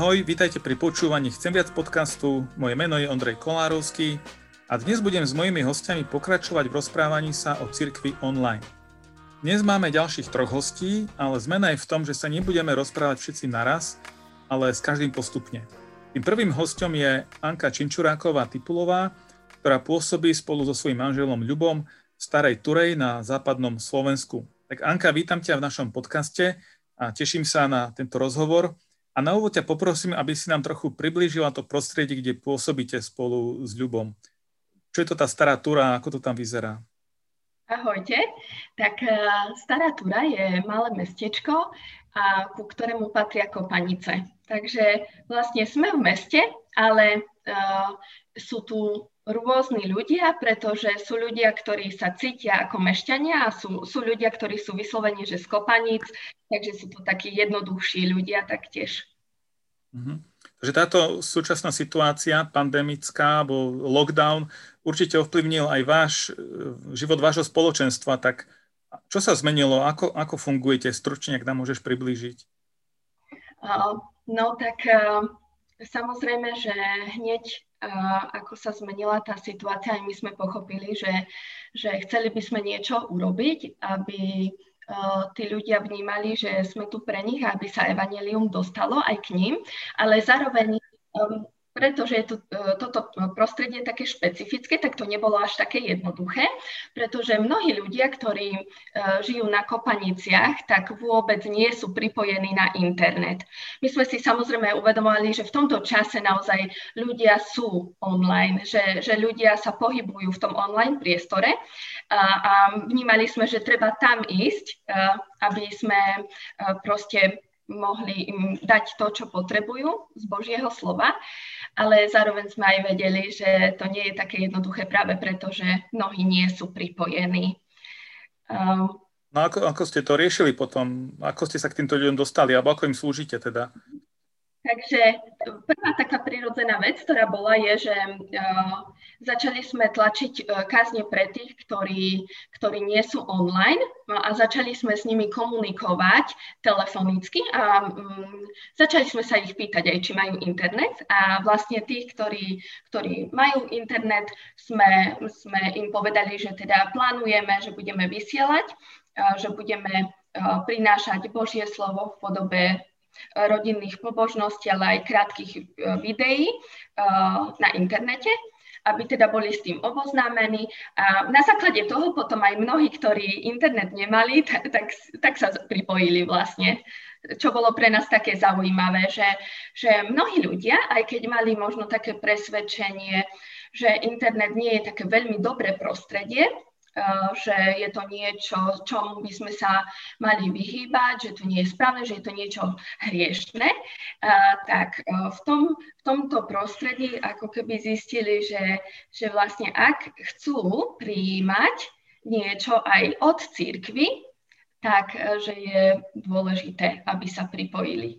Ahoj, vítajte pri počúvaní Chcem viac podcastu. Moje meno je Ondrej Kolárovský a dnes budem s mojimi hostiami pokračovať v rozprávaní sa o cirkvi online. Dnes máme ďalších troch hostí, ale zmena je v tom, že sa nebudeme rozprávať všetci naraz, ale s každým postupne. Tým prvým hostom je Anka Činčuráková Tipulová, ktorá pôsobí spolu so svojím manželom Ľubom v Starej Turej na západnom Slovensku. Tak Anka, vítam ťa v našom podcaste a teším sa na tento rozhovor. A na úvod ťa poprosím, aby si nám trochu priblížila to prostredie, kde pôsobíte spolu s Ľubom. Čo je to tá stará túra, ako to tam vyzerá? Ahojte. Tak uh, Stará Túra je malé mestečko, a ku ktorému patria Kopanice. Takže vlastne sme v meste, ale uh, sú tu rôzni ľudia, pretože sú ľudia, ktorí sa cítia ako mešťania a sú, sú ľudia, ktorí sú vyslovene, že z Kopanic, takže sú to takí jednoduchší ľudia taktiež. Mm-hmm. Takže táto súčasná situácia pandemická alebo lockdown určite ovplyvnil aj váš e, život vášho spoločenstva, tak čo sa zmenilo? Ako, ako fungujete? Stručne, ak nám môžeš priblížiť. No tak uh, samozrejme, že hneď ako sa zmenila tá situácia, aj my sme pochopili, že, že chceli by sme niečo urobiť, aby tí ľudia vnímali, že sme tu pre nich, aby sa evanelium dostalo aj k ním, ale zároveň um, pretože je tu, e, toto prostredie také špecifické, tak to nebolo až také jednoduché, pretože mnohí ľudia, ktorí e, žijú na kopaniciach, tak vôbec nie sú pripojení na internet. My sme si samozrejme uvedomovali, že v tomto čase naozaj ľudia sú online, že, že ľudia sa pohybujú v tom online priestore a, a vnímali sme, že treba tam ísť, e, aby sme proste mohli im dať to, čo potrebujú z Božieho slova ale zároveň sme aj vedeli, že to nie je také jednoduché práve preto, že mnohí nie sú pripojení. Um, no ako, ako ste to riešili potom? Ako ste sa k týmto ľuďom dostali? Alebo ako im slúžite teda? Takže prvá taká prirodzená vec, ktorá bola, je, že uh, začali sme tlačiť uh, kázne pre tých, ktorí, ktorí nie sú online no a začali sme s nimi komunikovať telefonicky a um, začali sme sa ich pýtať aj, či majú internet. A vlastne tých, ktorí, ktorí majú internet, sme, sme im povedali, že teda plánujeme, že budeme vysielať, uh, že budeme prinášať Božie slovo v podobe rodinných pobožností, ale aj krátkých e, videí e, na internete aby teda boli s tým oboznámení. A na základe toho potom aj mnohí, ktorí internet nemali, tak, tak, tak sa pripojili vlastne čo bolo pre nás také zaujímavé, že, že mnohí ľudia, aj keď mali možno také presvedčenie, že internet nie je také veľmi dobré prostredie, že je to niečo, čomu by sme sa mali vyhýbať, že to nie je správne, že je to niečo hriešne, eh, tak eh, v, tom, v tomto prostredí ako keby zistili, že, že vlastne ak chcú prijímať niečo aj od církvy, tak že je dôležité, aby sa pripojili.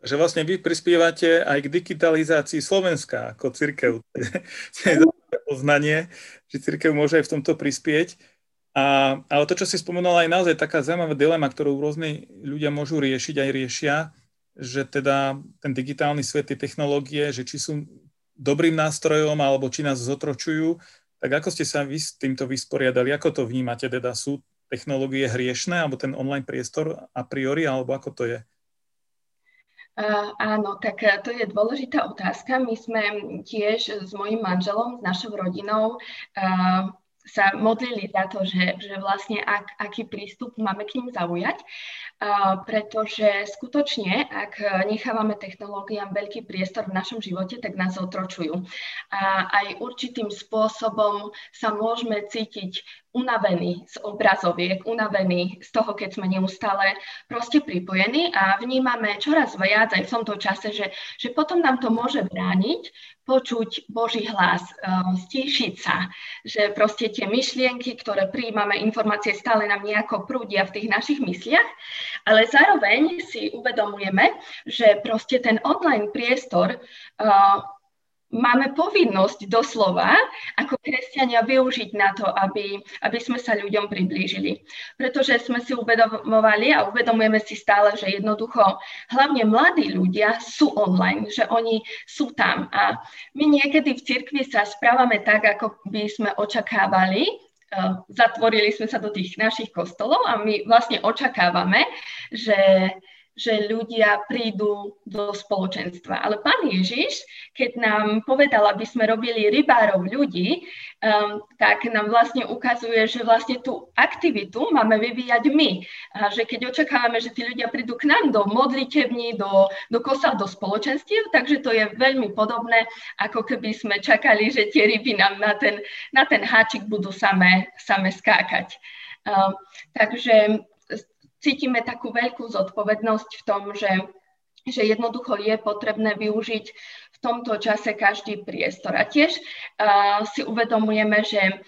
Takže vlastne vy prispievate aj k digitalizácii Slovenska ako církev. poznanie, že církev môže aj v tomto prispieť. A, ale to, čo si spomenula, aj naozaj taká zaujímavá dilema, ktorú rôzni ľudia môžu riešiť, aj riešia, že teda ten digitálny svet, tie technológie, že či sú dobrým nástrojom, alebo či nás zotročujú, tak ako ste sa vy s týmto vysporiadali? Ako to vnímate? Teda sú technológie hriešné, alebo ten online priestor a priori, alebo ako to je? Áno, tak uh, to je dôležitá otázka. My sme tiež s mojim manželom, s našou rodinou uh, sa modlili za to, že, že vlastne ak, aký prístup máme k ním zaujať, pretože skutočne, ak nechávame technológiám veľký priestor v našom živote, tak nás otročujú. A aj určitým spôsobom sa môžeme cítiť unavení z obrazoviek, unavení z toho, keď sme neustále proste pripojení a vnímame čoraz viac aj v tomto čase, že, že potom nám to môže brániť počuť Boží hlas, um, stíšiť sa, že proste tie myšlienky, ktoré prijímame, informácie stále nám nejako prúdia v tých našich mysliach, ale zároveň si uvedomujeme, že proste ten online priestor uh, máme povinnosť doslova ako kresťania využiť na to, aby, aby sme sa ľuďom priblížili. Pretože sme si uvedomovali a uvedomujeme si stále, že jednoducho hlavne mladí ľudia sú online, že oni sú tam. A my niekedy v cirkvi sa správame tak, ako by sme očakávali, e, zatvorili sme sa do tých našich kostolov a my vlastne očakávame, že že ľudia prídu do spoločenstva. Ale pán Ježiš, keď nám povedal, aby sme robili rybárov ľudí, um, tak nám vlastne ukazuje, že vlastne tú aktivitu máme vyvíjať my. A že keď očakávame, že tí ľudia prídu k nám do modlitevní, do, do kosal, do spoločenstiev, takže to je veľmi podobné, ako keby sme čakali, že tie ryby nám na ten, na ten háčik budú same, same skákať. Um, takže cítime takú veľkú zodpovednosť v tom, že, že jednoducho je potrebné využiť v tomto čase každý priestor. A tiež uh, si uvedomujeme, že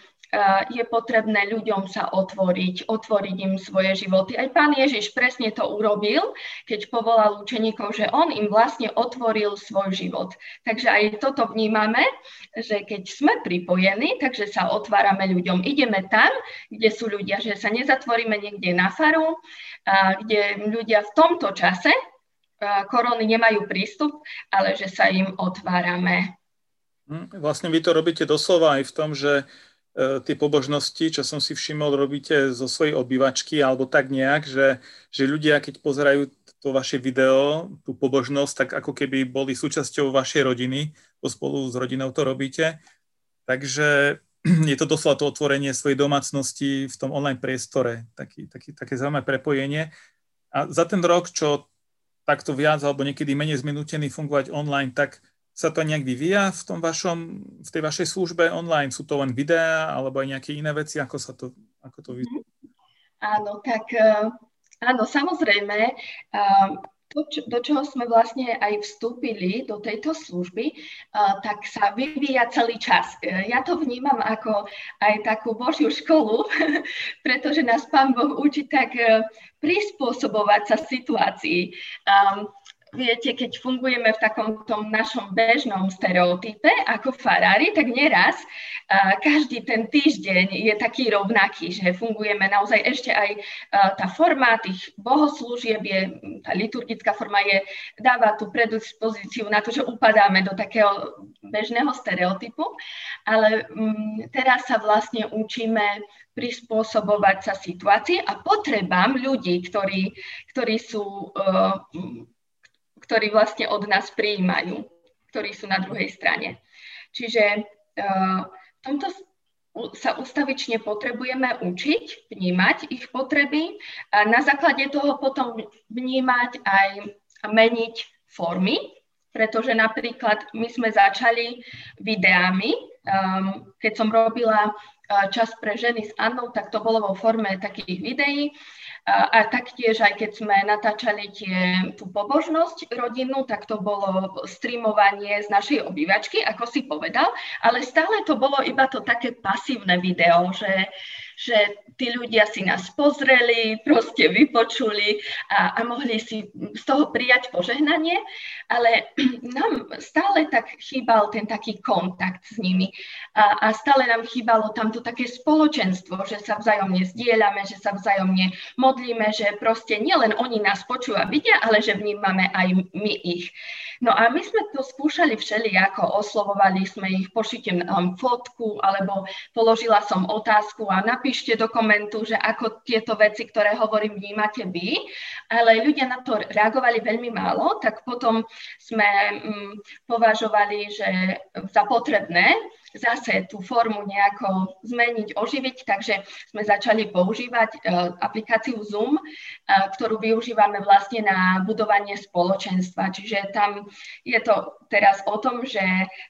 je potrebné ľuďom sa otvoriť, otvoriť im svoje životy. Aj pán Ježiš presne to urobil, keď povolal učeníkov, že on im vlastne otvoril svoj život. Takže aj toto vnímame, že keď sme pripojení, takže sa otvárame ľuďom. Ideme tam, kde sú ľudia, že sa nezatvoríme niekde na faru, kde ľudia v tomto čase korony nemajú prístup, ale že sa im otvárame. Hm, vlastne vy to robíte doslova aj v tom, že tie pobožnosti, čo som si všimol, robíte zo svojej obývačky alebo tak nejak, že, že ľudia, keď pozerajú to vaše video, tú pobožnosť, tak ako keby boli súčasťou vašej rodiny, to spolu s rodinou to robíte. Takže je to doslova to otvorenie svojej domácnosti v tom online priestore, taký, taký, také zaujímavé prepojenie. A za ten rok, čo takto viac alebo niekedy menej zminútený fungovať online, tak sa to nejak vyvíja v, tom vašom, v tej vašej službe online? Sú to len videá alebo aj nejaké iné veci? Ako, sa to, ako to vyvíja? Áno, tak eh, áno, samozrejme, eh, to, čo, do čoho sme vlastne aj vstúpili do tejto služby, uh, tak sa vyvíja celý čas. Ja to vnímam ako aj takú Božiu školu, pretože nás Pán Boh učí tak prispôsobovať sa situácii. Viete, keď fungujeme v takom tom našom bežnom stereotype ako farári, tak neraz každý ten týždeň je taký rovnaký, že fungujeme naozaj ešte aj tá forma tých bohoslúžieb je, tá liturgická forma je, dáva tú predispozíciu na to, že upadáme do takého bežného stereotypu, ale um, teraz sa vlastne učíme prispôsobovať sa situácii a potrebám ľudí, ktorí, ktorí sú uh, ktorí vlastne od nás prijímajú, ktorí sú na druhej strane. Čiže uh, v tomto sa ustavične potrebujeme učiť, vnímať ich potreby a na základe toho potom vnímať aj meniť formy, pretože napríklad my sme začali videami, um, keď som robila uh, čas pre ženy s Annou, tak to bolo vo forme takých videí a, a taktiež, aj keď sme natáčali tie, tú pobožnosť rodinnú, tak to bolo streamovanie z našej obývačky, ako si povedal, ale stále to bolo iba to také pasívne video, že, že tí ľudia si nás pozreli, proste vypočuli a, a mohli si z toho prijať požehnanie, ale nám stále tak chýbal ten taký kontakt s nimi a, a stále nám chýbalo tamto také spoločenstvo, že sa vzájomne zdieľame, že sa vzájomne modlíme, že proste nielen oni nás počujú a vidia, ale že vnímame aj my ich. No a my sme to skúšali všelijako, oslovovali sme ich, pošlite nám fotku, alebo položila som otázku a napíšte do komentu, že ako tieto veci, ktoré hovorím, vnímate vy, ale ľudia na to reagovali veľmi málo, tak potom sme mm, považovali, že za potrebné zase tú formu nejako zmeniť, oživiť, takže sme začali používať e, aplikáciu Zoom, e, ktorú využívame vlastne na budovanie spoločenstva. Čiže tam je to teraz o tom, že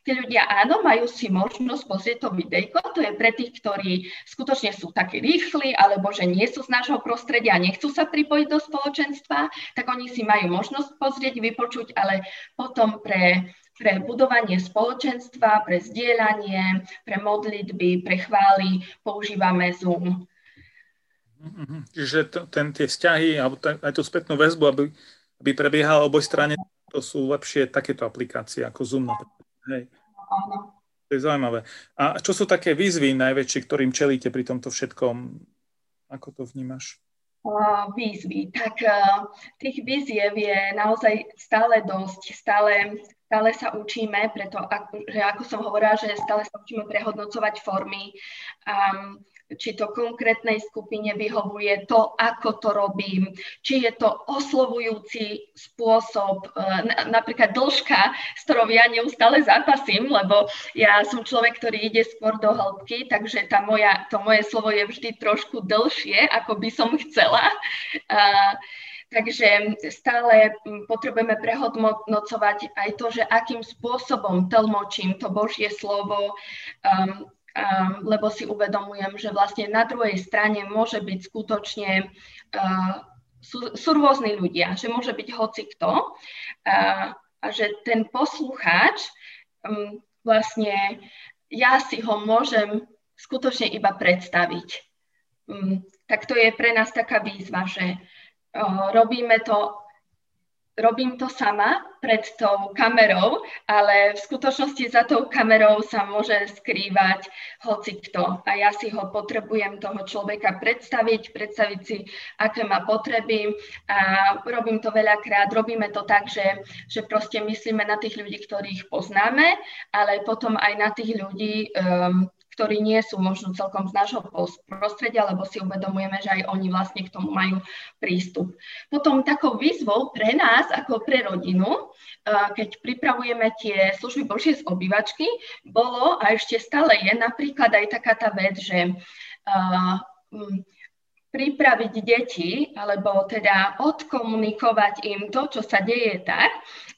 tí ľudia áno, majú si možnosť pozrieť to videjko, to je pre tých, ktorí skutočne sú takí rýchli, alebo že nie sú z nášho prostredia a nechcú sa pripojiť do spoločenstva, tak oni si majú možnosť pozrieť, vypočuť, ale potom pre pre budovanie spoločenstva, pre zdieľanie, pre modlitby, pre chvály používame Zoom. Mhm. Čiže to, ten, tie vzťahy, alebo aj tú spätnú väzbu, aby, aby prebiehala oboj strane, to sú lepšie takéto aplikácie ako Zoom. Hej. áno. To je zaujímavé. A čo sú také výzvy najväčšie, ktorým čelíte pri tomto všetkom? Ako to vnímaš? výzvy. Tak tých výziev je naozaj stále dosť. Stále, stále sa učíme, preto, že ako som hovorila, že stále sa učíme prehodnocovať formy. Um, či to konkrétnej skupine vyhovuje to, ako to robím, či je to oslovujúci spôsob, e, napríklad dĺžka, s ktorou ja neustále zápasím, lebo ja som človek, ktorý ide skôr do hĺbky, takže tá moja, to moje slovo je vždy trošku dlhšie, ako by som chcela. Takže stále potrebujeme prehodnocovať aj to, že akým spôsobom tlmočím to Božie slovo, um, um, lebo si uvedomujem, že vlastne na druhej strane môže byť skutočne, uh, sú, sú rôzni ľudia, že môže byť hoci kto uh, a že ten poslucháč um, vlastne ja si ho môžem skutočne iba predstaviť. Um, tak to je pre nás taká výzva, že robíme to robím to sama pred tou kamerou, ale v skutočnosti za tou kamerou sa môže skrývať hoci kto. A ja si ho potrebujem toho človeka predstaviť, predstaviť si, aké má potreby. A robím to veľakrát, robíme to tak, že, že proste myslíme na tých ľudí, ktorých poznáme, ale potom aj na tých ľudí, um, ktorí nie sú možno celkom z nášho prostredia, lebo si uvedomujeme, že aj oni vlastne k tomu majú prístup. Potom takou výzvou pre nás, ako pre rodinu, keď pripravujeme tie služby Božie z obývačky, bolo a ešte stále je napríklad aj taká tá vec, že pripraviť deti, alebo teda odkomunikovať im to, čo sa deje tak,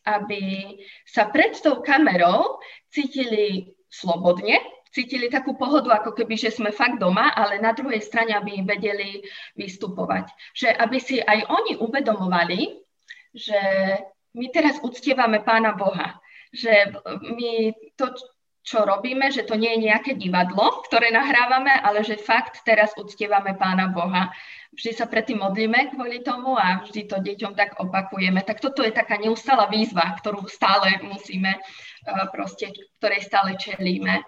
aby sa pred tou kamerou cítili slobodne, cítili takú pohodu, ako keby, že sme fakt doma, ale na druhej strane, aby vedeli vystupovať. Že aby si aj oni uvedomovali, že my teraz uctievame Pána Boha. Že my to, čo robíme, že to nie je nejaké divadlo, ktoré nahrávame, ale že fakt teraz uctievame Pána Boha. Vždy sa predtým modlíme kvôli tomu a vždy to deťom tak opakujeme. Tak toto je taká neustála výzva, ktorú stále musíme, eh, proste, ktorej stále čelíme.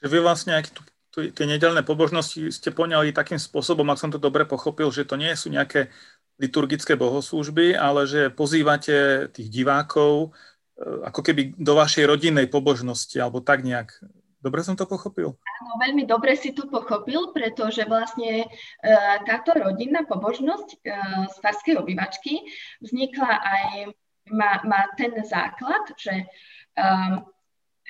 Čiže vy vlastne aj tu, tu, tie nedelné pobožnosti ste poňali takým spôsobom, ak som to dobre pochopil, že to nie sú nejaké liturgické bohoslúžby, ale že pozývate tých divákov e, ako keby do vašej rodinnej pobožnosti, alebo tak nejak. Dobre som to pochopil? Áno, veľmi dobre si to pochopil, pretože vlastne e, táto rodinná pobožnosť e, z Farskej obývačky vznikla aj, má, má ten základ, že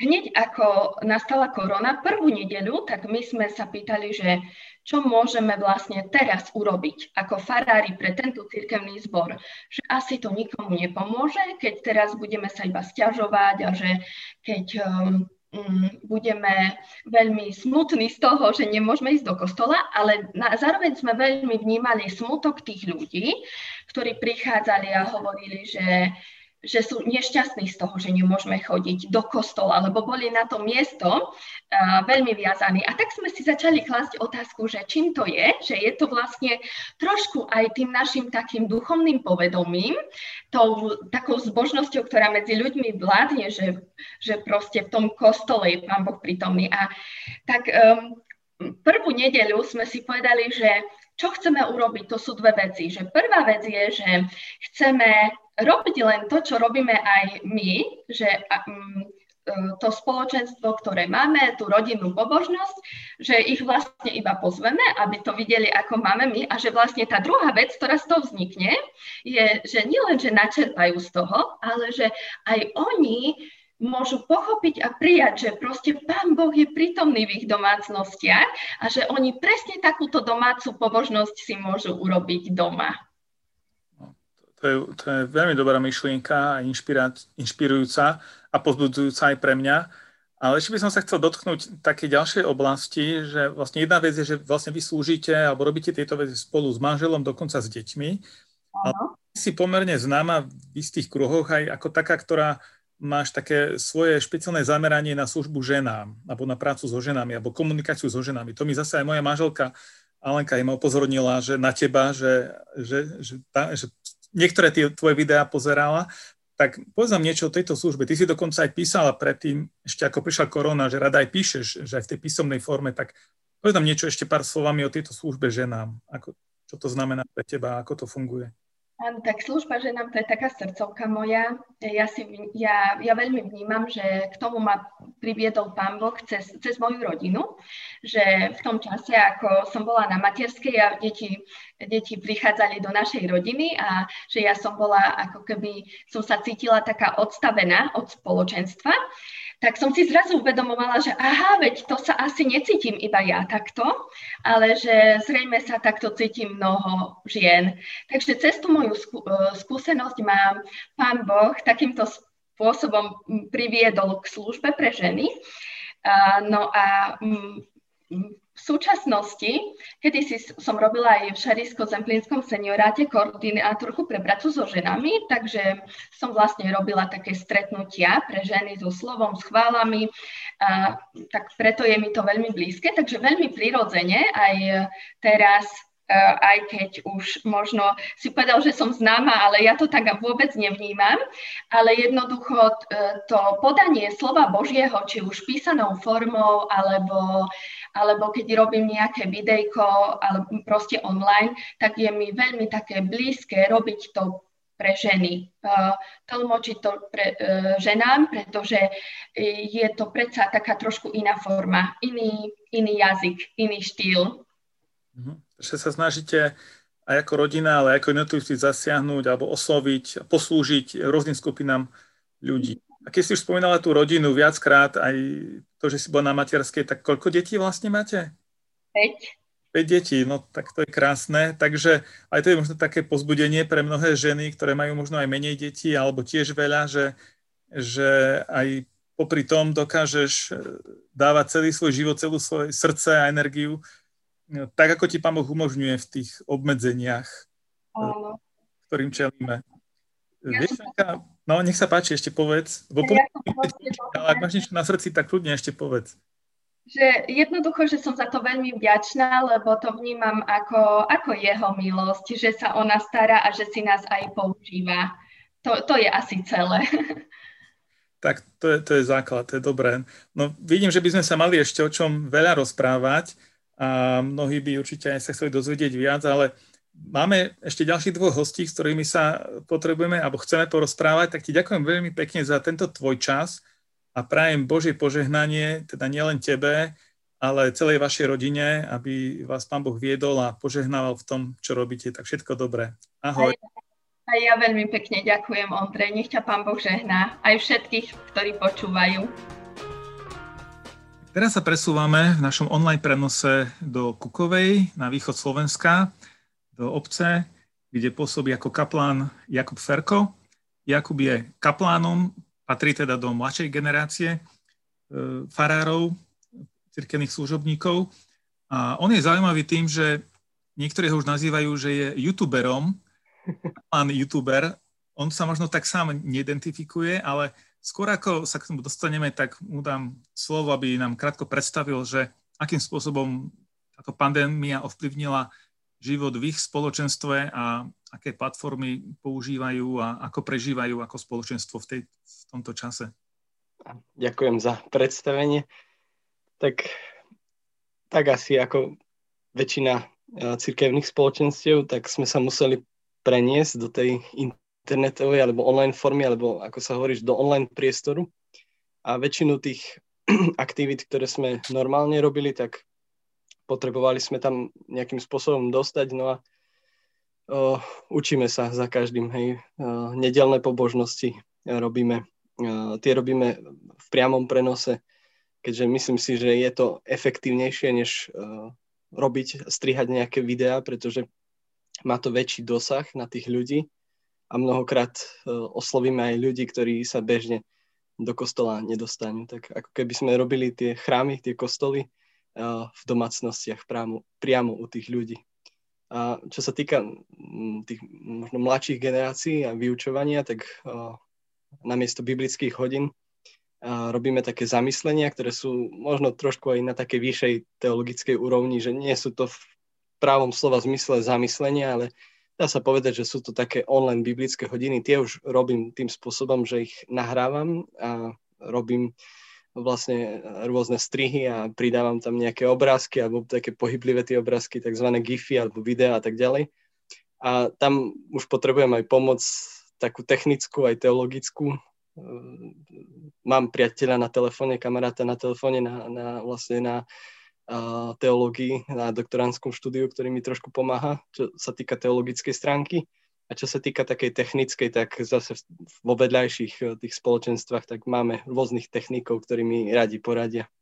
Hneď ako nastala korona, prvú nedeľu, tak my sme sa pýtali, že čo môžeme vlastne teraz urobiť ako farári pre tento cirkevný zbor. Že asi to nikomu nepomôže, keď teraz budeme sa iba stiažovať a že keď um, um, budeme veľmi smutní z toho, že nemôžeme ísť do kostola, ale na, zároveň sme veľmi vnímali smutok tých ľudí, ktorí prichádzali a hovorili, že že sú nešťastní z toho, že nemôžeme chodiť do kostola, lebo boli na to miesto uh, veľmi viazaní. A tak sme si začali klásť otázku, že čím to je, že je to vlastne trošku aj tým našim takým duchovným povedomím, tou takou zbožnosťou, ktorá medzi ľuďmi vládne, že, že proste v tom kostole je Pán Boh prítomný. A tak um, prvú nedeľu sme si povedali, že čo chceme urobiť, to sú dve veci. Že prvá vec je, že chceme robiť len to, čo robíme aj my, že um, to spoločenstvo, ktoré máme, tú rodinnú pobožnosť, že ich vlastne iba pozveme, aby to videli, ako máme my a že vlastne tá druhá vec, ktorá z toho vznikne, je, že nielen, že načerpajú z toho, ale že aj oni môžu pochopiť a prijať, že proste Pán Boh je prítomný v ich domácnostiach a že oni presne takúto domácu pobožnosť si môžu urobiť doma. To je, to je veľmi dobrá myšlienka, inšpirujúca a pozbudzujúca aj pre mňa. Ale ešte by som sa chcel dotknúť také ďalšej oblasti, že vlastne jedna vec je, že vlastne vy slúžite alebo robíte tieto veci spolu s manželom, dokonca s deťmi. Ale si pomerne známa v istých kruhoch aj ako taká, ktorá máš také svoje špeciálne zameranie na službu ženám, alebo na prácu so ženami, alebo komunikáciu so ženami. To mi zase aj moja manželka Alenka im upozornila, že na teba, že, že, že, tá, že niektoré tie tvoje videá pozerala, tak povedz nám niečo o tejto službe. Ty si dokonca aj písala predtým, ešte ako prišla korona, že rada aj píšeš, že aj v tej písomnej forme, tak povedz nám niečo ešte pár slovami o tejto službe ženám. Ako, čo to znamená pre teba, ako to funguje? Áno, tak služba ženám to je taká srdcovka moja. Ja, si, ja, ja veľmi vnímam, že k tomu ma priviedol pán Boh cez, cez moju rodinu, že v tom čase, ako som bola na materskej a deti, deti prichádzali do našej rodiny a že ja som bola, ako keby som sa cítila taká odstavená od spoločenstva, tak som si zrazu uvedomovala, že aha, veď to sa asi necítim iba ja takto, ale že zrejme sa takto cítim mnoho žien. Takže cez tú moju e, skúsenosť ma pán Boh takýmto spôsobom priviedol k službe pre ženy. No a v súčasnosti, kedy si som robila aj v Šarisko-Zemplínskom senioráte koordinátorku pre prácu so ženami, takže som vlastne robila také stretnutia pre ženy so slovom, s chválami, a, tak preto je mi to veľmi blízke, takže veľmi prirodzene aj teraz aj keď už možno si povedal, že som známa, ale ja to tak vôbec nevnímam, ale jednoducho e, to podanie slova Božieho, či už písanou formou, alebo, alebo keď robím nejaké videjko, alebo proste online, tak je mi veľmi také blízke robiť to pre ženy, e, tlmočiť to pre ženám, pretože je to predsa taká trošku iná forma, iný, iný jazyk, iný štýl. Mm-hmm že sa snažíte aj ako rodina, ale ako jednotlivci zasiahnuť alebo osloviť, poslúžiť rôznym skupinám ľudí. A keď si už spomínala tú rodinu viackrát, aj to, že si bola na materskej, tak koľko detí vlastne máte? 5. 5 detí, no tak to je krásne. Takže aj to je možno také pozbudenie pre mnohé ženy, ktoré majú možno aj menej detí, alebo tiež veľa, že, že aj popri tom dokážeš dávať celý svoj život, celú svoje srdce a energiu tak ako ti Pán Boh umožňuje v tých obmedzeniach, Áno. ktorým čelíme. Ja Vieš, som... no nech sa páči, ešte povedz. Bo ja ale ak máš niečo na srdci, tak kľudne ešte povedz. Že jednoducho, že som za to veľmi vďačná, lebo to vnímam ako, ako jeho milosť, že sa ona stará a že si nás aj používa. To, to je asi celé. Tak to je, to je základ, to je dobré. No vidím, že by sme sa mali ešte o čom veľa rozprávať a mnohí by určite aj sa chceli dozvedieť viac, ale máme ešte ďalších dvoch hostí, s ktorými sa potrebujeme alebo chceme porozprávať, tak ti ďakujem veľmi pekne za tento tvoj čas a prajem Božie požehnanie, teda nielen tebe, ale celej vašej rodine, aby vás Pán Boh viedol a požehnával v tom, čo robíte. Tak všetko dobré. Ahoj. A ja veľmi pekne ďakujem, Ondrej. Nech ťa Pán Boh žehná. Aj všetkých, ktorí počúvajú. Teraz sa presúvame v našom online prenose do Kukovej na východ Slovenska, do obce, kde pôsobí ako kaplán Jakub Ferko. Jakub je kaplánom, patrí teda do mladšej generácie e, farárov, cirkevných služobníkov. A on je zaujímavý tým, že niektorí ho už nazývajú, že je youtuberom, pán youtuber. On sa možno tak sám neidentifikuje, ale Skôr ako sa k tomu dostaneme, tak mu dám slovo, aby nám krátko predstavil, že akým spôsobom táto pandémia ovplyvnila život v ich spoločenstve a aké platformy používajú a ako prežívajú ako spoločenstvo v, tej, v tomto čase. Ďakujem za predstavenie. Tak, tak asi ako väčšina e, cirkevných spoločenstiev, tak sme sa museli preniesť do tej internetovej alebo online formy, alebo ako sa hovoríš, do online priestoru. A väčšinu tých aktivít, ktoré sme normálne robili, tak potrebovali sme tam nejakým spôsobom dostať. No a o, učíme sa za každým. Hej. O, nedelné pobožnosti robíme. O, tie robíme v priamom prenose, keďže myslím si, že je to efektívnejšie, než o, robiť, strihať nejaké videá, pretože má to väčší dosah na tých ľudí a mnohokrát e, oslovíme aj ľudí, ktorí sa bežne do kostola nedostanú. Tak ako keby sme robili tie chrámy, tie kostoly e, v domácnostiach priamo, priamo u tých ľudí. A čo sa týka tých možno mladších generácií a vyučovania, tak e, namiesto biblických hodín robíme také zamyslenia, ktoré sú možno trošku aj na takej vyššej teologickej úrovni, že nie sú to v právom slova zmysle zamyslenia, ale dá sa povedať, že sú to také online biblické hodiny. Tie už robím tým spôsobom, že ich nahrávam a robím vlastne rôzne strihy a pridávam tam nejaké obrázky alebo také pohyblivé tie obrázky, tzv. gify alebo videá a tak ďalej. A tam už potrebujem aj pomoc takú technickú, aj teologickú. Mám priateľa na telefóne, kamaráta na telefóne na, na, vlastne na teológii, na doktoránskom štúdiu, ktorý mi trošku pomáha, čo sa týka teologickej stránky. A čo sa týka takej technickej, tak zase vo vedľajších eh, tých spoločenstvách, tak máme rôznych technikov, ktorí radi poradia.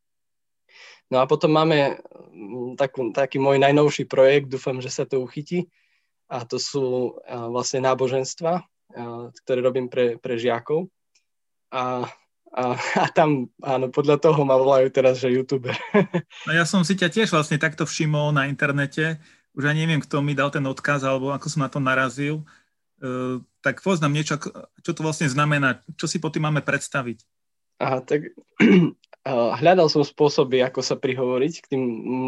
No a potom máme mm, takú, taký môj najnovší projekt, dúfam, že sa to uchytí. A to sú a, vlastne náboženstva, a, ktoré robím pre, pre žiakov. A, a, a tam, áno, podľa toho ma volajú teraz, že youtuber. No ja som si ťa tiež vlastne takto všimol na internete. Už aj neviem, kto mi dal ten odkaz, alebo ako som na to narazil Eh, tak poznám niečo, čo to vlastne znamená, čo si po tým máme predstaviť. Aha, tak hľadal som spôsoby, ako sa prihovoriť k tým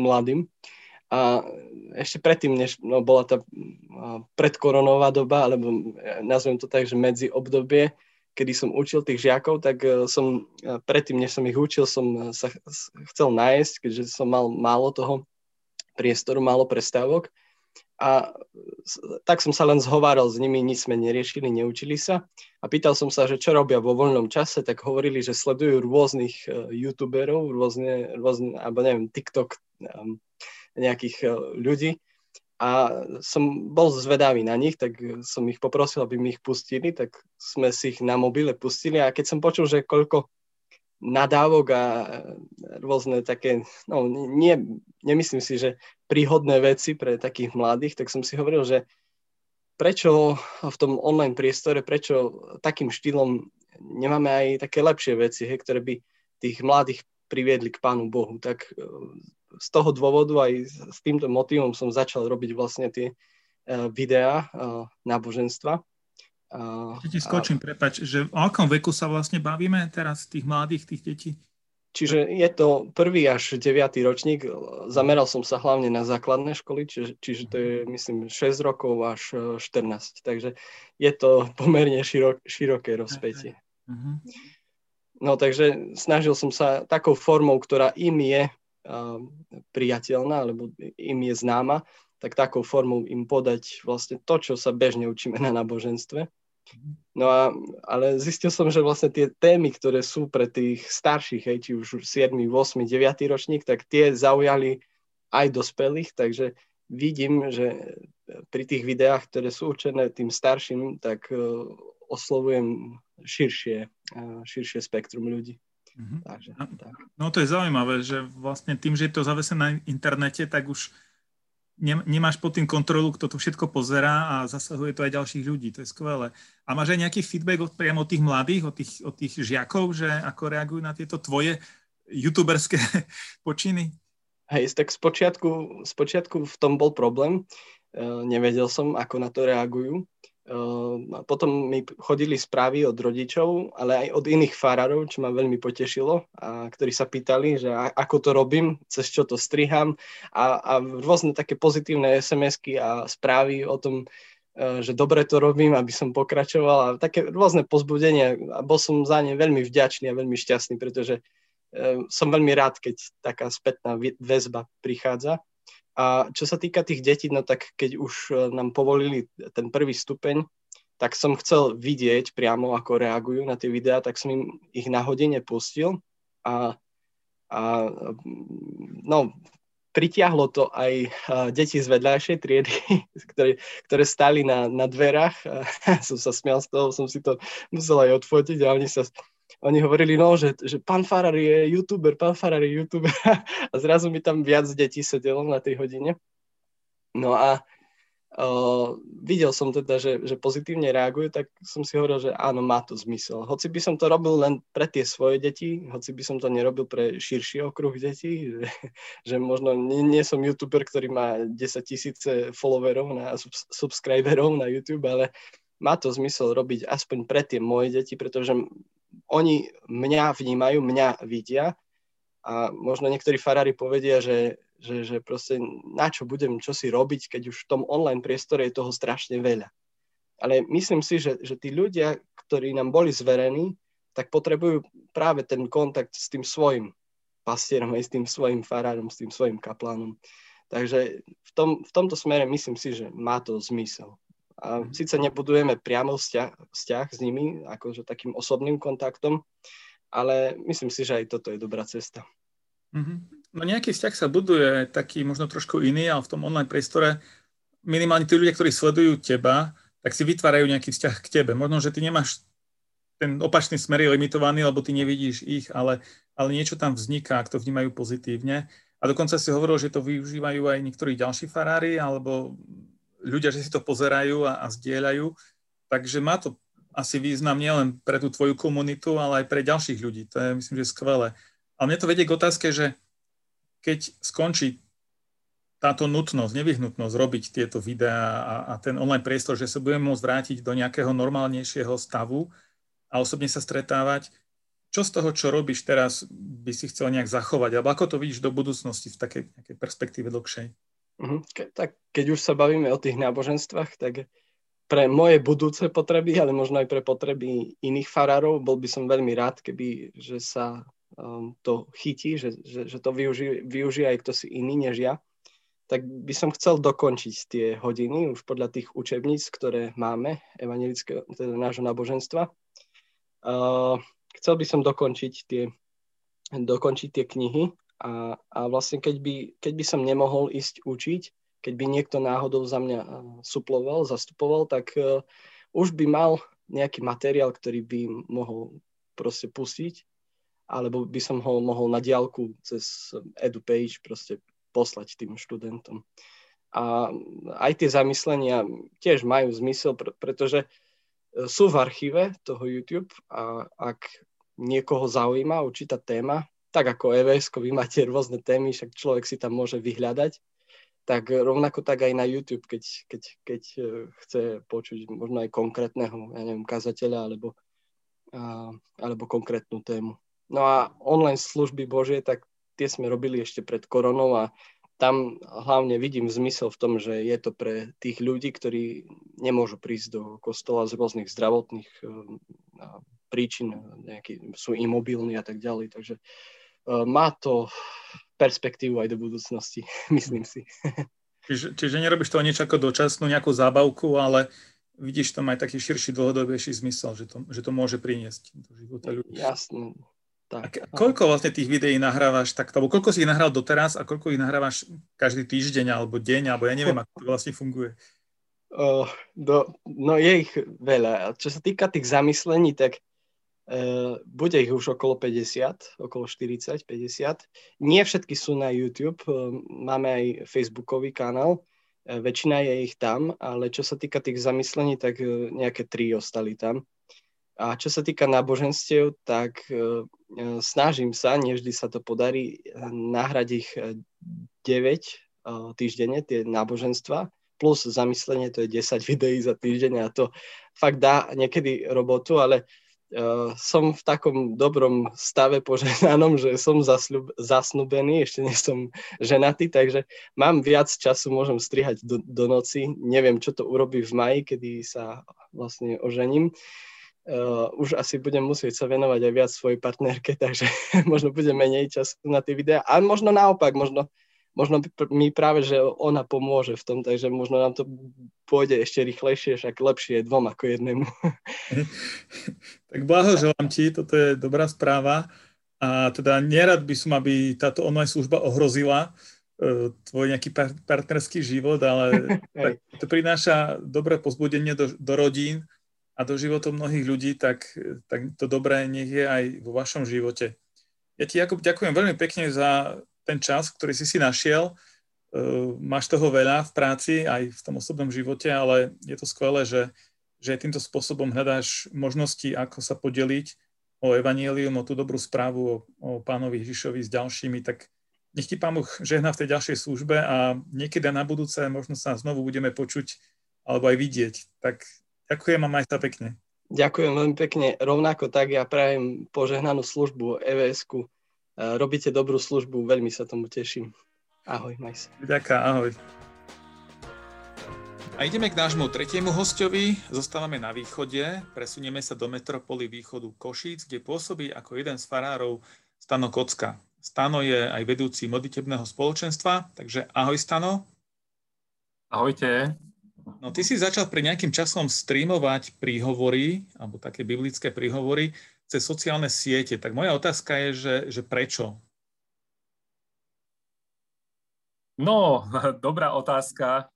mladým. A ešte predtým, než no, bola tá predkoronová doba, alebo e, nazvem to tak, že medzi obdobie, kedy som učil tých žiakov, tak e, som e, predtým, než som ich učil, som sa chcel nájsť, keďže som mal málo toho priestoru, málo prestávok a tak som sa len zhováral s nimi, nič sme neriešili, neučili sa. A pýtal som sa, že čo robia vo voľnom čase, tak hovorili, že sledujú rôznych youtuberov, rôzne, rôzne, alebo neviem, TikTok nejakých ľudí. A som bol zvedavý na nich, tak som ich poprosil, aby mi ich pustili, tak sme si ich na mobile pustili. A keď som počul, že koľko nadávok a rôzne také, no nie, nemyslím si, že príhodné veci pre takých mladých, tak som si hovoril, že prečo v tom online priestore, prečo takým štýlom nemáme aj také lepšie veci, he, ktoré by tých mladých priviedli k Pánu Bohu. Tak e, z toho dôvodu aj s týmto motivom som začal robiť vlastne tie e, videá e, náboženstva ešte ti skočím, a... prepač, že o akom veku sa vlastne bavíme teraz, tých mladých, tých detí? Čiže je to prvý až deviatý ročník. Zameral som sa hlavne na základné školy, čiže, čiže to je, myslím, 6 rokov až 14. E, Takže je to pomerne širok, široké rozpätie. Uh-huh. No takže snažil som sa takou formou, ktorá im je uh, priateľná, alebo im je známa, tak takou formou im podať vlastne to, čo sa bežne učíme na náboženstve. No a, ale zistil som, že vlastne tie témy, ktoré sú pre tých starších, hej, či už 7, 8, 9 ročník, tak tie zaujali aj dospelých, takže vidím, že pri tých videách, ktoré sú určené tým starším, tak uh, oslovujem širšie, širšie spektrum ľudí. Mm-hmm. Takže, no, tak. no to je zaujímavé, že vlastne tým, že je to zavesené na internete, tak už nemáš pod tým kontrolu, kto to všetko pozerá a zasahuje to aj ďalších ľudí. To je skvelé. A máš aj nejaký feedback od, priamo od tých mladých, od tých, od tých žiakov, že ako reagujú na tieto tvoje youtuberské počiny? Hej, tak spočiatku, spočiatku v tom bol problém. Uh, nevedel som, ako na to reagujú. Ehm, potom mi chodili správy od rodičov, ale aj od iných farárov, čo ma veľmi potešilo, a ktorí sa pýtali, že ako to robím, cez čo to striham. A, a rôzne také pozitívne SMS-ky a správy o tom, e, že dobre to robím, aby som pokračoval. A také rôzne pozbudenia. A bol som za ne veľmi vďačný a veľmi šťastný, pretože e, som veľmi rád, keď taká spätná väzba prichádza. A čo sa týka tých detí, no tak keď už e, nám povolili ten prvý stupeň, tak som chcel vidieť priamo, ako reagujú na tie videá, tak som im ich na hodine pustil a, a no, pritiahlo to aj e, deti z vedľajšej triedy, ktoré, ktoré stali na, na dverách. Som sa smial z toho, som si to musel aj odfotiť a oni sa oni hovorili, no, že, že pán Farar je youtuber, pán Farar je youtuber a zrazu mi tam viac detí sedelo na tej hodine. No a uh, videl som teda, že, že pozitívne reagujú, tak som si hovoril, že áno, má to zmysel. Hoci by som to robil len pre tie svoje deti, hoci by som to nerobil pre širší okruh detí, že, že možno nie, nie som youtuber, ktorý má 10 tisíce followerov, na, subscriberov na YouTube, ale má to zmysel robiť aspoň pre tie moje deti, pretože oni mňa vnímajú, mňa vidia a možno niektorí farári povedia, že, že, že proste na čo budem čo si robiť, keď už v tom online priestore je toho strašne veľa. Ale myslím si, že, že tí ľudia, ktorí nám boli zverení, tak potrebujú práve ten kontakt s tým svojim pastierom, aj s tým svojim farárom, s tým svojim kaplánom. Takže v, tom, v tomto smere myslím si, že má to zmysel. A síce nebudujeme priamo vzťah, vzťah s nimi, akože takým osobným kontaktom, ale myslím si, že aj toto je dobrá cesta. Mm-hmm. No nejaký vzťah sa buduje, taký možno trošku iný, ale v tom online priestore minimálne tí ľudia, ktorí sledujú teba, tak si vytvárajú nejaký vzťah k tebe. Možno, že ty nemáš ten opačný smer je limitovaný, lebo ty nevidíš ich, ale, ale niečo tam vzniká, ak to vnímajú pozitívne. A dokonca si hovoril, že to využívajú aj niektorí ďalší farári, alebo ľudia, že si to pozerajú a, a zdieľajú. Takže má to asi význam nielen pre tú tvoju komunitu, ale aj pre ďalších ľudí. To je, myslím, že skvelé. Ale mne to vedie k otázke, že keď skončí táto nutnosť, nevyhnutnosť robiť tieto videá a, a ten online priestor, že sa budeme môcť vrátiť do nejakého normálnejšieho stavu a osobne sa stretávať, čo z toho, čo robíš teraz, by si chcel nejak zachovať? Alebo ako to vidíš do budúcnosti v takej, takej perspektíve dlhšej? Uh-huh. Ke, tak keď už sa bavíme o tých náboženstvách, tak pre moje budúce potreby, ale možno aj pre potreby iných farárov, bol by som veľmi rád, keby že sa um, to chytí, že, že, že to využije, využije aj kto si iný než ja tak by som chcel dokončiť tie hodiny už podľa tých učebníc, ktoré máme, evangelického, teda nášho náboženstva. Uh, chcel by som dokončiť tie, dokončiť tie knihy a, a vlastne keď by, keď by som nemohol ísť učiť, keď by niekto náhodou za mňa suploval, zastupoval, tak uh, už by mal nejaký materiál, ktorý by mohol proste pustiť, alebo by som ho mohol na diálku cez EduPage proste poslať tým študentom. A aj tie zamyslenia tiež majú zmysel, pretože e, sú v archíve toho YouTube a ak niekoho zaujíma určitá téma, tak ako EVS, vy máte rôzne témy, však človek si tam môže vyhľadať, tak rovnako tak aj na YouTube, keď, keď, keď e, chce počuť možno aj konkrétneho, ja neviem, kazateľa alebo, a, alebo konkrétnu tému. No a online služby Božie, tak tie sme robili ešte pred koronou a tam hlavne vidím zmysel v tom, že je to pre tých ľudí, ktorí nemôžu prísť do kostola z rôznych zdravotných eh, príčin, nejaký, sú imobilní a tak ďalej. Takže uh, má to perspektívu aj do budúcnosti, myslím si. Čiže, čiže nerobíš to niečo ako dočasnú nejakú zábavku, ale vidíš tam aj taký širší, dlhodobejší zmysel, že to, že to môže priniesť do života ľudí. Jasne, tak. A koľko vlastne tých videí nahrávaš takto, alebo koľko si ich nahral doteraz a koľko ich nahrávaš každý týždeň alebo deň, alebo ja neviem, ako to vlastne funguje? Uh, do, no je ich veľa. Čo sa týka tých zamyslení, tak bude ich už okolo 50, okolo 40, 50. Nie všetky sú na YouTube, uh, máme aj Facebookový kanál, uh, väčšina je ich tam, ale čo sa týka tých zamyslení, tak nejaké tri ostali tam. A čo sa týka náboženstiev, tak snažím sa, nevždy sa to podarí, nahrať ich 9 uh, týždenne, tie náboženstva, plus zamyslenie, to je 10 videí za týždeň a to fakt dá niekedy robotu, ale som v takom dobrom stave poženanom, že som zasľub, zasnubený, ešte nie som ženatý, takže mám viac času, môžem strihať do, do noci. Neviem, čo to urobí v maji, kedy sa vlastne ožením. Uh, už asi budem musieť sa venovať aj viac svojej partnerke, takže možno bude menej času na tie videá. A možno naopak, možno, možno mi práve, že ona pomôže v tom, takže možno nám to pôjde ešte rýchlejšie, však lepšie dvom ako jednému. tak blahoželám ti, toto je dobrá správa. A teda nerad by som, aby táto online služba ohrozila uh, tvoj nejaký par- partnerský život, ale to prináša dobré pozbudenie do, do rodín, a do životov mnohých ľudí, tak, tak to dobré nech je aj vo vašom živote. Ja ti, Jakub, ďakujem veľmi pekne za ten čas, ktorý si si našiel. Uh, máš toho veľa v práci, aj v tom osobnom živote, ale je to skvelé, že, že týmto spôsobom hľadáš možnosti, ako sa podeliť o evanielium, o tú dobrú správu o, o pánovi Ježišovi s ďalšími, tak nech ti pán Boh žehná v tej ďalšej službe a niekedy na budúce možno sa znovu budeme počuť alebo aj vidieť. Tak Ďakujem a maj sa pekne. Ďakujem veľmi pekne. Rovnako tak ja prajem požehnanú službu EVS-ku. Robíte dobrú službu, veľmi sa tomu teším. Ahoj, maj sa. Ďakujem, ahoj. A ideme k nášmu tretiemu hostovi. Zostávame na východe, presunieme sa do metropoly východu Košíc, kde pôsobí ako jeden z farárov Stano Kocka. Stano je aj vedúci modlitebného spoločenstva, takže ahoj Stano. Ahojte. No ty si začal pri nejakým časom streamovať príhovory, alebo také biblické príhovory cez sociálne siete. Tak moja otázka je, že, že prečo? No, dobrá otázka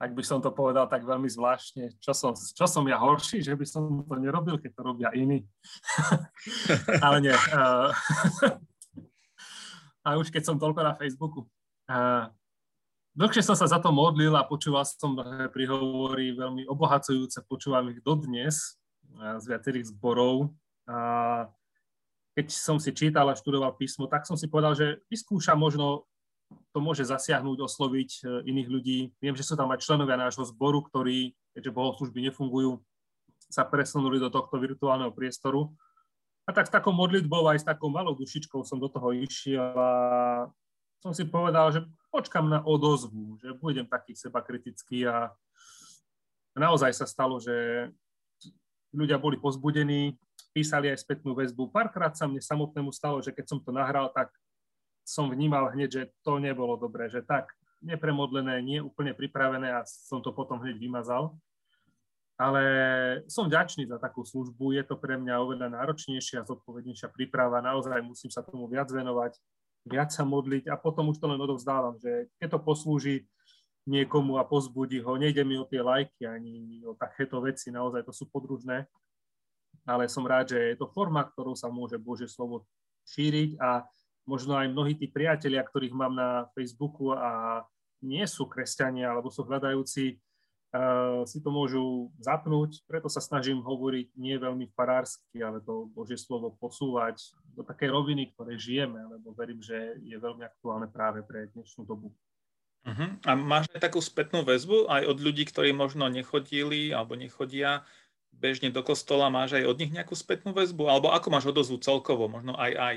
ak by som to povedal tak veľmi zvláštne, čo som, čo som ja horší, že by som to nerobil, keď to robia iní. Ale nie. Uh, a už keď som toľko na Facebooku. Uh, dlhšie som sa za to modlil a počúval som mnohé prihovory, veľmi obohacujúce, počúvam ich dodnes uh, z viacerých zborov. Uh, keď som si čítal a študoval písmo, tak som si povedal, že vyskúšam možno to môže zasiahnuť, osloviť e, iných ľudí. Viem, že sú tam aj členovia nášho zboru, ktorí, keďže bohoslužby nefungujú, sa presunuli do tohto virtuálneho priestoru. A tak s takou modlitbou aj s takou malou dušičkou som do toho išiel a som si povedal, že počkam na odozvu, že budem taký seba kritický a naozaj sa stalo, že ľudia boli pozbudení, písali aj spätnú väzbu. Párkrát sa mne samotnému stalo, že keď som to nahral, tak som vnímal hneď, že to nebolo dobré, že tak nepremodlené, nie úplne pripravené a som to potom hneď vymazal. Ale som vďačný za takú službu, je to pre mňa oveľa náročnejšia zodpovednejšia príprava, naozaj musím sa tomu viac venovať, viac sa modliť a potom už to len odovzdávam, že keď to poslúži niekomu a pozbudí ho, nejde mi o tie lajky ani o takéto veci, naozaj to sú podružné, ale som rád, že je to forma, ktorou sa môže Božie slovo šíriť a možno aj mnohí tí priatelia, ktorých mám na Facebooku a nie sú kresťania alebo sú hľadajúci, uh, si to môžu zapnúť, preto sa snažím hovoriť nie veľmi farársky, ale to Božie slovo posúvať do takej roviny, ktoré žijeme, lebo verím, že je veľmi aktuálne práve pre dnešnú dobu. Uh-huh. A máš aj takú spätnú väzbu aj od ľudí, ktorí možno nechodili alebo nechodia bežne do kostola, máš aj od nich nejakú spätnú väzbu? Alebo ako máš odozvu celkovo, možno aj aj?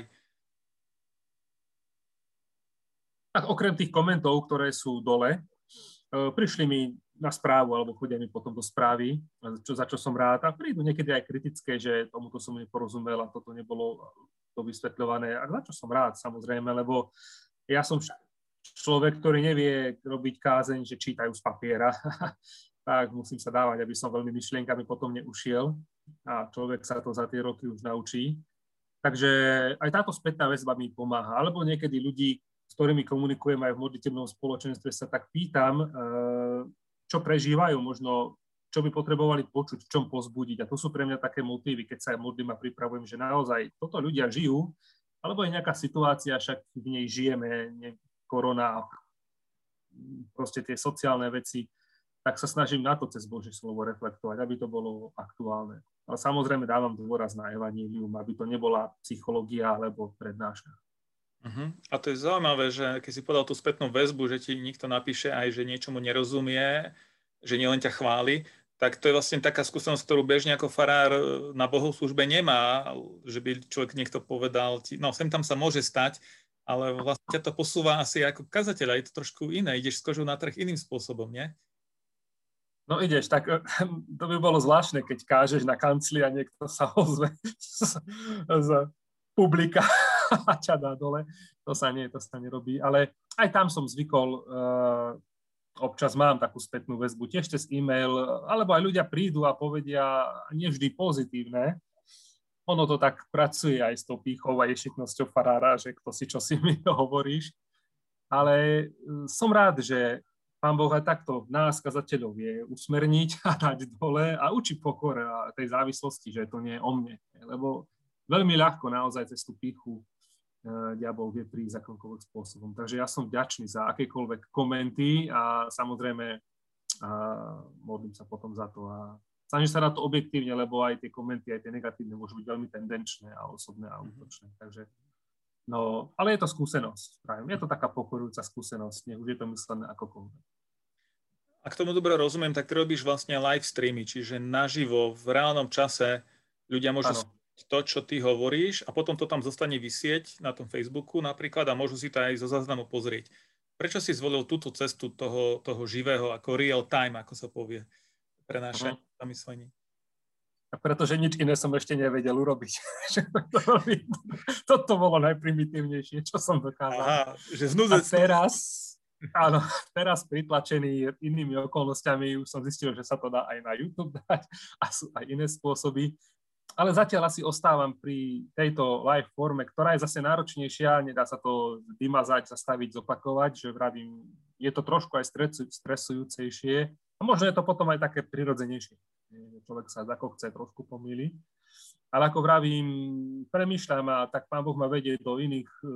Tak okrem tých komentov, ktoré sú dole, e, prišli mi na správu alebo chodia mi potom do správy, čo, za čo som rád. A prídu niekedy aj kritické, že tomuto som neporozumel a toto nebolo to vysvetľované. A za čo som rád, samozrejme, lebo ja som človek, ktorý nevie robiť kázeň, že čítajú z papiera. tak musím sa dávať, aby som veľmi myšlienkami potom neušiel. A človek sa to za tie roky už naučí. Takže aj táto spätná väzba mi pomáha. Alebo niekedy ľudí, s ktorými komunikujem aj v modlitebnom spoločenstve, sa tak pýtam, eh, čo prežívajú, možno čo by potrebovali počuť, v čom pozbudiť. A to sú pre mňa také motívy, keď sa aj modlím a pripravujem, že naozaj toto ľudia žijú, alebo je nejaká situácia, však v nej žijeme, ne, korona, proste tie sociálne veci, tak sa snažím na to cez Božie slovo reflektovať, aby to bolo aktuálne. Ale samozrejme dávam dôraz na evanílium, aby to nebola psychológia alebo prednáška. Uh-huh. A to je zaujímavé, že keď si podal tú spätnú väzbu, že ti niekto napíše aj, že niečomu nerozumie, že nielen ťa chváli, tak to je vlastne taká skúsenosť, ktorú bežne ako farár na bohoslužbe nemá, že by človek niekto povedal ti, no sem tam sa môže stať, ale vlastne ťa to posúva asi ako kazateľa, je to trošku iné, ideš z kožou na trh iným spôsobom, nie? No ideš, tak to by bolo zvláštne, keď kážeš na kancli a niekto sa ozve z, z publika a ťa dá dole. To sa nie, to sa nerobí. Ale aj tam som zvykol, uh, občas mám takú spätnú väzbu, tiež cez e-mail, alebo aj ľudia prídu a povedia nie vždy pozitívne. Ono to tak pracuje aj s tou pýchou a ješitnosťou farára, že kto si čo si mi hovoríš. Ale eh, som rád, že Pán Boh aj takto nás, kazateľov, vie usmerniť a dať dole a učiť pokore a tej závislosti, že to nie je o mne. Lebo veľmi ľahko naozaj cez tú píchu uh, diabol vie prísť akomkoľvek spôsobom. Takže ja som vďačný za akékoľvek komenty a samozrejme uh, modlím sa potom za to a snažím sa na to objektívne, lebo aj tie komenty, aj tie negatívne môžu byť veľmi tendenčné a osobné a mhm. útočné. Takže No, ale je to skúsenosť. Pravím. Je to taká pokorujúca skúsenosť, nech už je to myslené akokoľvek. Ak tomu dobre rozumiem, tak ty robíš vlastne live streamy, čiže naživo, v reálnom čase ľudia môžu ano to, čo ty hovoríš a potom to tam zostane vysieť na tom Facebooku napríklad a môžu si to aj zo záznamu pozrieť. Prečo si zvolil túto cestu toho, toho živého, ako real time, ako sa povie, prenášanie uh-huh. zamyslení? Pretože nič iné som ešte nevedel urobiť. Toto bolo najprimitívnejšie, čo som dokázal. Aha, že A teraz, áno, teraz pritlačený inými okolnostiami už som zistil, že sa to dá aj na YouTube dať a sú aj iné spôsoby ale zatiaľ asi ostávam pri tejto live forme, ktorá je zase náročnejšia, nedá sa to vymazať, zastaviť, zopakovať, že vravím, je to trošku aj stresujúcejšie a možno je to potom aj také prirodzenejšie. Človek sa ako chce trošku pomýli. Ale ako vravím, premýšľam a tak pán Boh ma vedie do iných e,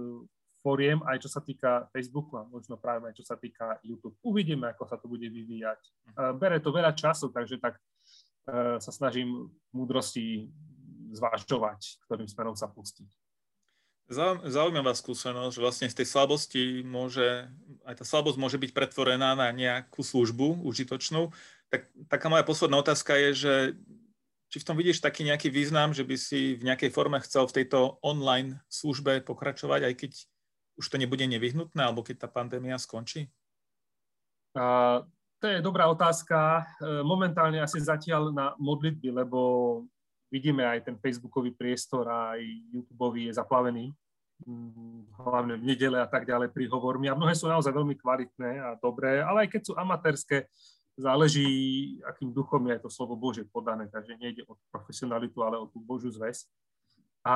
foriem, aj čo sa týka Facebooku a možno práve aj čo sa týka YouTube. Uvidíme, ako sa to bude vyvíjať. Bere to veľa času, takže tak e, sa snažím múdrosti zvážovať, ktorým smerom sa pustiť. Zaujímavá skúsenosť, že vlastne z tej slabosti môže, aj tá slabosť môže byť pretvorená na nejakú službu užitočnú. Tak, taká moja posledná otázka je, že či v tom vidíš taký nejaký význam, že by si v nejakej forme chcel v tejto online službe pokračovať, aj keď už to nebude nevyhnutné, alebo keď tá pandémia skončí? Uh, to je dobrá otázka. E, momentálne asi zatiaľ na modlitby, lebo vidíme aj ten facebookový priestor aj YouTubeový je zaplavený, mm, hlavne v nedele a tak ďalej príhovormi. A mnohé sú naozaj veľmi kvalitné a dobré, ale aj keď sú amatérske, záleží, akým duchom je to slovo Bože podané, takže nejde o profesionalitu, ale o tú Božiu zväz. A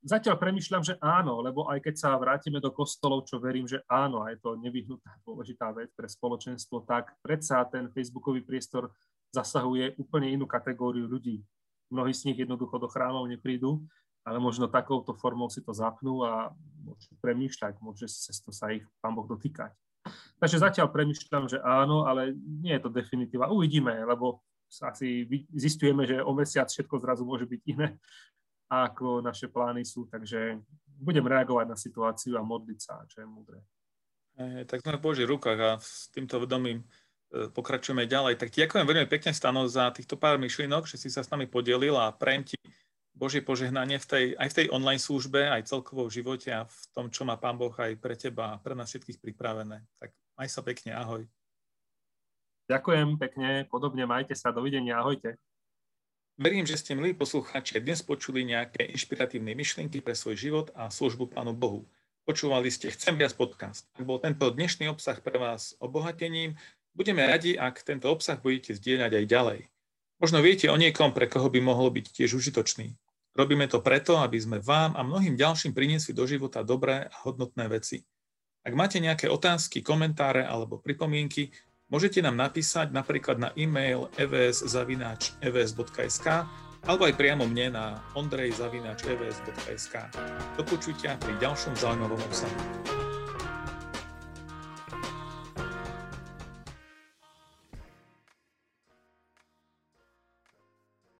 zatiaľ premyšľam, že áno, lebo aj keď sa vrátime do kostolov, čo verím, že áno, a je to nevyhnutná dôležitá vec pre spoločenstvo, tak predsa ten facebookový priestor zasahuje úplne inú kategóriu ľudí mnohí z nich jednoducho do chrámov neprídu, ale možno takouto formou si to zapnú a môžu premýšľať, môže sa ich Pán Boh dotýkať. Takže zatiaľ premýšľam, že áno, ale nie je to definitíva. Uvidíme, lebo asi zistujeme, že o mesiac všetko zrazu môže byť iné, ako naše plány sú, takže budem reagovať na situáciu a modliť sa, čo je múdre. E, tak sme v Božích rukách a s týmto vedomím E, pokračujeme ďalej. Tak ďakujem veľmi pekne, Stano, za týchto pár myšlienok, že si sa s nami podelil a prejem ti Božie požehnanie v tej, aj v tej online službe, aj celkovo v živote a v tom, čo má Pán Boh aj pre teba a pre nás všetkých pripravené. Tak maj sa pekne, ahoj. Ďakujem pekne, podobne majte sa, dovidenia, ahojte. Verím, že ste, milí poslucháči, dnes počuli nejaké inšpiratívne myšlienky pre svoj život a službu Pánu Bohu. Počúvali ste Chcem viac podcast. Ak bol tento dnešný obsah pre vás obohatením, Budeme radi, ak tento obsah budete zdieľať aj ďalej. Možno viete o niekom, pre koho by mohlo byť tiež užitočný. Robíme to preto, aby sme vám a mnohým ďalším priniesli do života dobré a hodnotné veci. Ak máte nejaké otázky, komentáre alebo pripomienky, môžete nám napísať napríklad na e-mail evs.evs.sk alebo aj priamo mne na ondrej.evs.sk. Do počutia pri ďalšom zaujímavom obsahu.